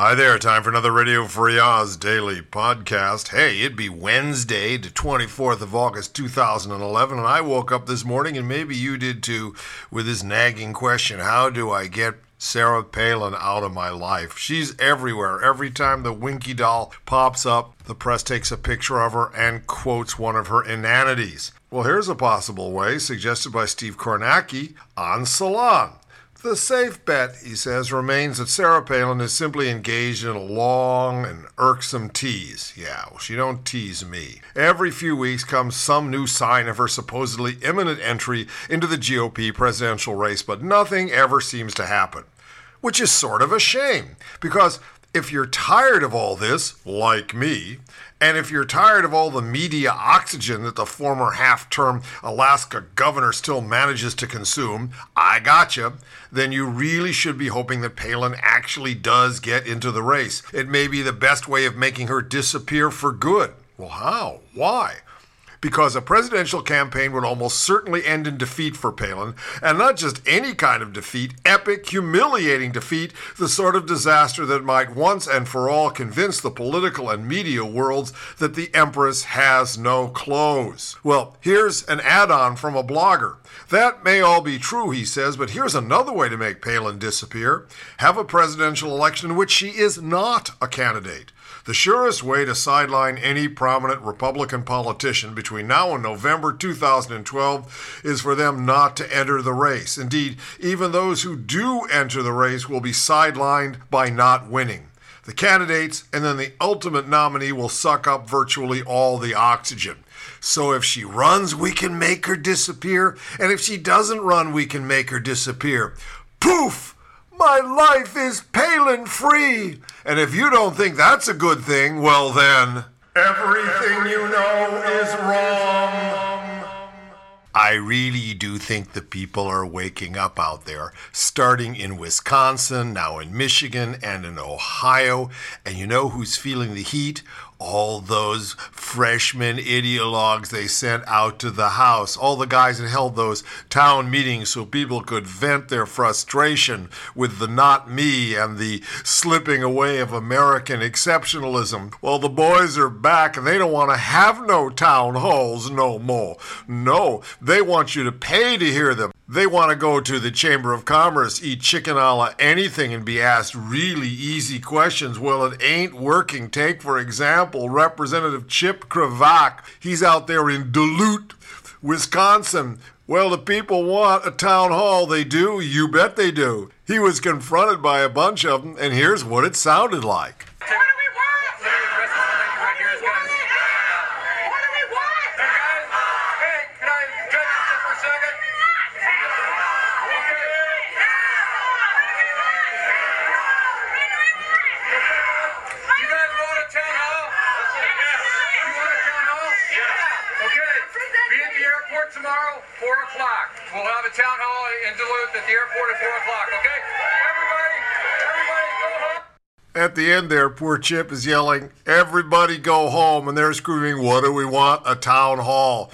Hi there, time for another Radio Free Oz daily podcast. Hey, it'd be Wednesday, the 24th of August 2011, and I woke up this morning, and maybe you did too, with this nagging question How do I get Sarah Palin out of my life? She's everywhere. Every time the Winkie doll pops up, the press takes a picture of her and quotes one of her inanities. Well, here's a possible way, suggested by Steve Kornacki on Salon. The safe bet, he says, remains that Sarah Palin is simply engaged in a long and irksome tease. Yeah, well, she don't tease me. Every few weeks comes some new sign of her supposedly imminent entry into the GOP presidential race, but nothing ever seems to happen. Which is sort of a shame, because if you're tired of all this, like me, and if you're tired of all the media oxygen that the former half term Alaska governor still manages to consume, I gotcha, then you really should be hoping that Palin actually does get into the race. It may be the best way of making her disappear for good. Well, how? Why? Because a presidential campaign would almost certainly end in defeat for Palin, and not just any kind of defeat, epic, humiliating defeat, the sort of disaster that might once and for all convince the political and media worlds that the Empress has no clothes. Well, here's an add on from a blogger. That may all be true, he says, but here's another way to make Palin disappear have a presidential election in which she is not a candidate. The surest way to sideline any prominent Republican politician between now and November 2012 is for them not to enter the race. Indeed, even those who do enter the race will be sidelined by not winning. The candidates and then the ultimate nominee will suck up virtually all the oxygen. So if she runs, we can make her disappear. And if she doesn't run, we can make her disappear. Poof! My life is Palin free. And if you don't think that's a good thing, well then, everything you know is wrong. I really do think the people are waking up out there, starting in Wisconsin, now in Michigan, and in Ohio. And you know who's feeling the heat? All those freshman ideologues they sent out to the House, all the guys that held those town meetings so people could vent their frustration with the not me and the slipping away of American exceptionalism. Well, the boys are back and they don't want to have no town halls no more. No, they want you to pay to hear them. They want to go to the Chamber of Commerce, eat chicken a la anything, and be asked really easy questions. Well, it ain't working. Take, for example, Representative Chip Cravaack. He's out there in Duluth, Wisconsin. Well, the people want a town hall. They do. You bet they do. He was confronted by a bunch of them, and here's what it sounded like. Tomorrow, 4 o'clock. We'll have a town hall in Duluth at the airport at 4 o'clock, okay? Everybody, everybody go home. At the end there, poor Chip is yelling, Everybody go home. And they're screaming, What do we want? A town hall.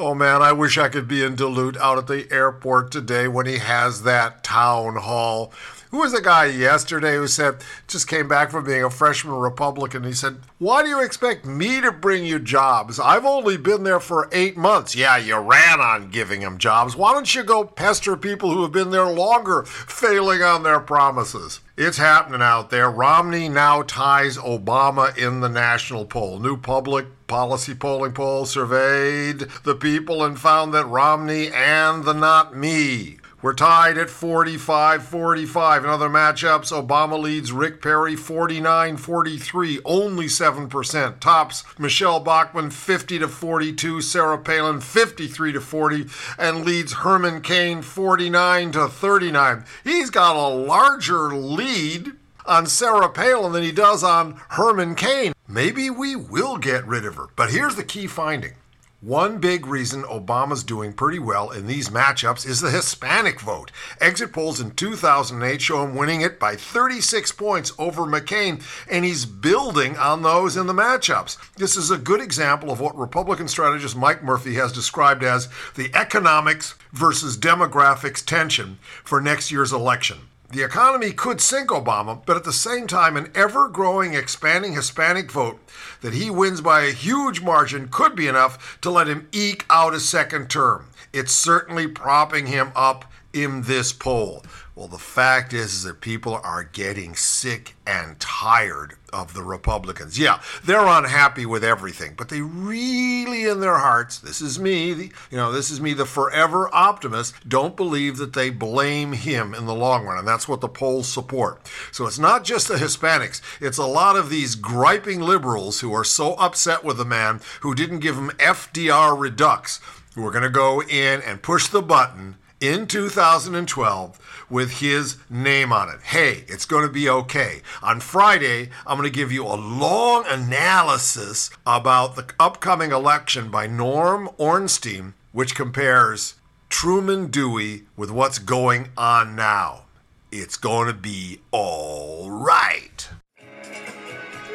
Oh man, I wish I could be in Duluth out at the airport today when he has that town hall. Who was the guy yesterday who said, just came back from being a freshman Republican? He said, Why do you expect me to bring you jobs? I've only been there for eight months. Yeah, you ran on giving them jobs. Why don't you go pester people who have been there longer, failing on their promises? It's happening out there. Romney now ties Obama in the national poll. New public policy polling poll surveyed the people and found that Romney and the not me we're tied at 45 45. In other matchups, Obama leads Rick Perry 49 43, only 7%. Tops Michele Bachmann 50 to 42, Sarah Palin 53 to 40, and leads Herman Cain 49 to 39. He's got a larger lead on Sarah Palin than he does on Herman Cain. Maybe we will get rid of her. But here's the key finding one big reason Obama's doing pretty well in these matchups is the Hispanic vote. Exit polls in 2008 show him winning it by 36 points over McCain, and he's building on those in the matchups. This is a good example of what Republican strategist Mike Murphy has described as the economics versus demographics tension for next year's election. The economy could sink Obama, but at the same time, an ever growing, expanding Hispanic vote that he wins by a huge margin could be enough to let him eke out a second term. It's certainly propping him up in this poll. Well, the fact is, is that people are getting sick and tired of the Republicans. Yeah, they're unhappy with everything, but they really, in their hearts, this is me, the, you know, this is me, the forever optimist, don't believe that they blame him in the long run, and that's what the polls support. So it's not just the Hispanics; it's a lot of these griping liberals who are so upset with the man who didn't give them FDR redux, who are going to go in and push the button in 2012 with his name on it. Hey, it's going to be okay. On Friday, I'm going to give you a long analysis about the upcoming election by Norm Ornstein, which compares Truman Dewey with what's going on now. It's going to be all right.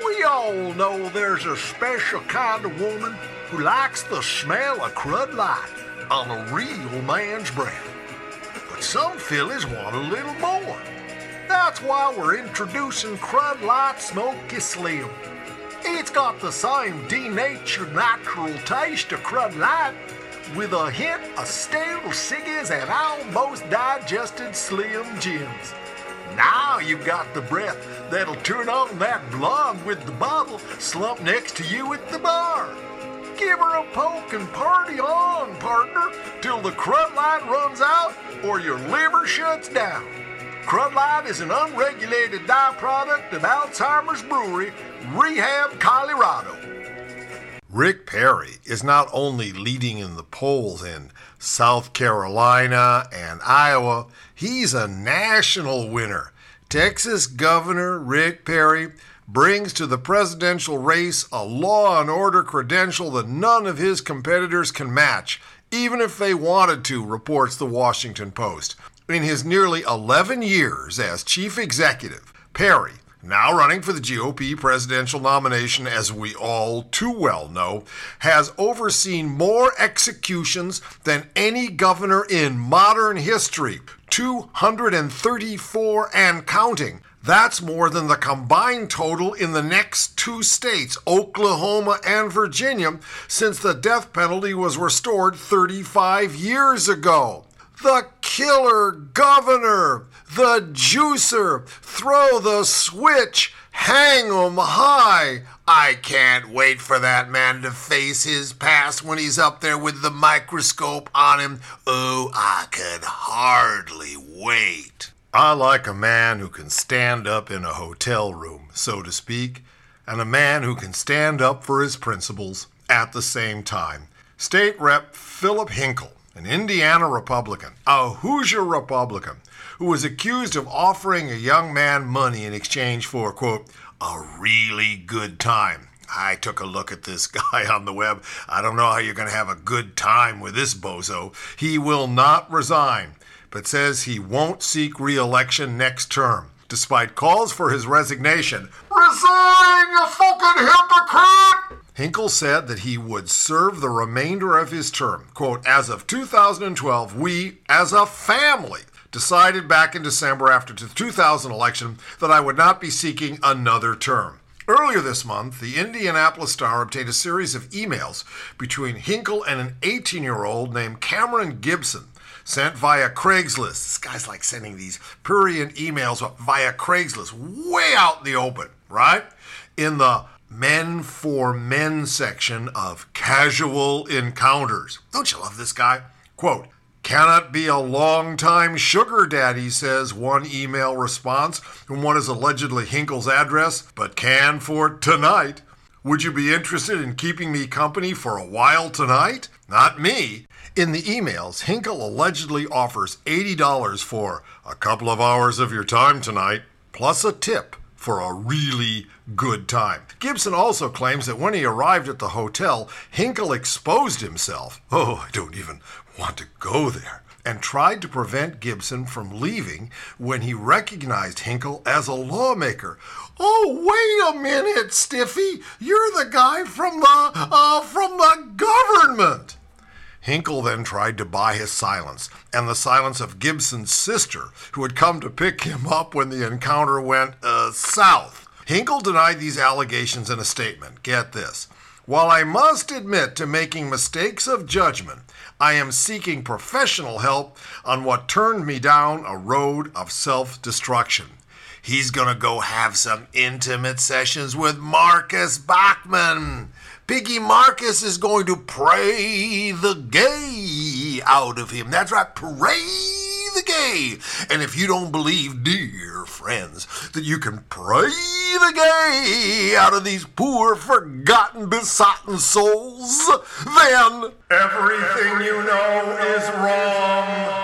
We all know there's a special kind of woman who likes the smell of crud light on a real man's breath. Some fillies want a little more. That's why we're introducing Crud Light Smoky Slim. It's got the same denatured natural taste of Crud Light with a hint of stale ciggies and almost digested Slim Jims. Now you've got the breath that'll turn on that blonde with the bottle slumped next to you at the bar. Give her a poke and party on, partner, till the crud light runs out or your liver shuts down. Crud Light is an unregulated dye product of Alzheimer's Brewery, Rehab, Colorado. Rick Perry is not only leading in the polls in South Carolina and Iowa, he's a national winner. Texas Governor Rick Perry brings to the presidential race a law and order credential that none of his competitors can match, even if they wanted to, reports the Washington Post. In his nearly 11 years as chief executive, Perry, now running for the GOP presidential nomination, as we all too well know, has overseen more executions than any governor in modern history 234 and counting. That's more than the combined total in the next two states, Oklahoma and Virginia, since the death penalty was restored 35 years ago. The killer governor, the juicer, throw the switch, hang 'em high. I can't wait for that man to face his past when he's up there with the microscope on him. Oh, I can hardly wait. I like a man who can stand up in a hotel room, so to speak, and a man who can stand up for his principles at the same time. State Rep Phillip Hinkle, an Indiana Republican, a Hoosier Republican, who was accused of offering a young man money in exchange for, quote, a really good time. I took a look at this guy on the web. I don't know how you're going to have a good time with this bozo. He will not resign but says he won't seek re election next term, despite calls for his resignation. Resign, you fucking hypocrite! Hinkle said that he would serve the remainder of his term. Quote, as of 2012, we, as a family, decided back in December after the 2000 election that I would not be seeking another term. Earlier this month, the Indianapolis Star obtained a series of emails between Hinkle and an 18 year old named Cameron Gibson sent via Craigslist. This guy's like sending these prurient emails via Craigslist, way out in the open, right? In the Men for Men section of Casual Encounters. Don't you love this guy? Quote, Cannot be a long time sugar daddy, says one email response from what is allegedly Hinkle's address, but can for tonight. Would you be interested in keeping me company for a while tonight? Not me. In the emails, Hinkle allegedly offers $80 for a couple of hours of your time tonight, plus a tip for a really good time. Gibson also claims that when he arrived at the hotel, Hinkle exposed himself. Oh, I don't even want to go there. And tried to prevent Gibson from leaving when he recognized Hinkle as a lawmaker. Oh, wait a minute, Stiffy! You're the guy from the uh, from the government. Hinkle then tried to buy his silence and the silence of Gibson's sister, who had come to pick him up when the encounter went uh, south. Hinkle denied these allegations in a statement. Get this. While I must admit to making mistakes of judgment, I am seeking professional help on what turned me down a road of self destruction. He's gonna go have some intimate sessions with Marcus Bachmann. Piggy Marcus is going to pray the gay out of him. That's right, pray the gay. And if you don't believe, dear friends, that you can pray the gay out of these poor, forgotten, besotten souls, then everything you know is wrong.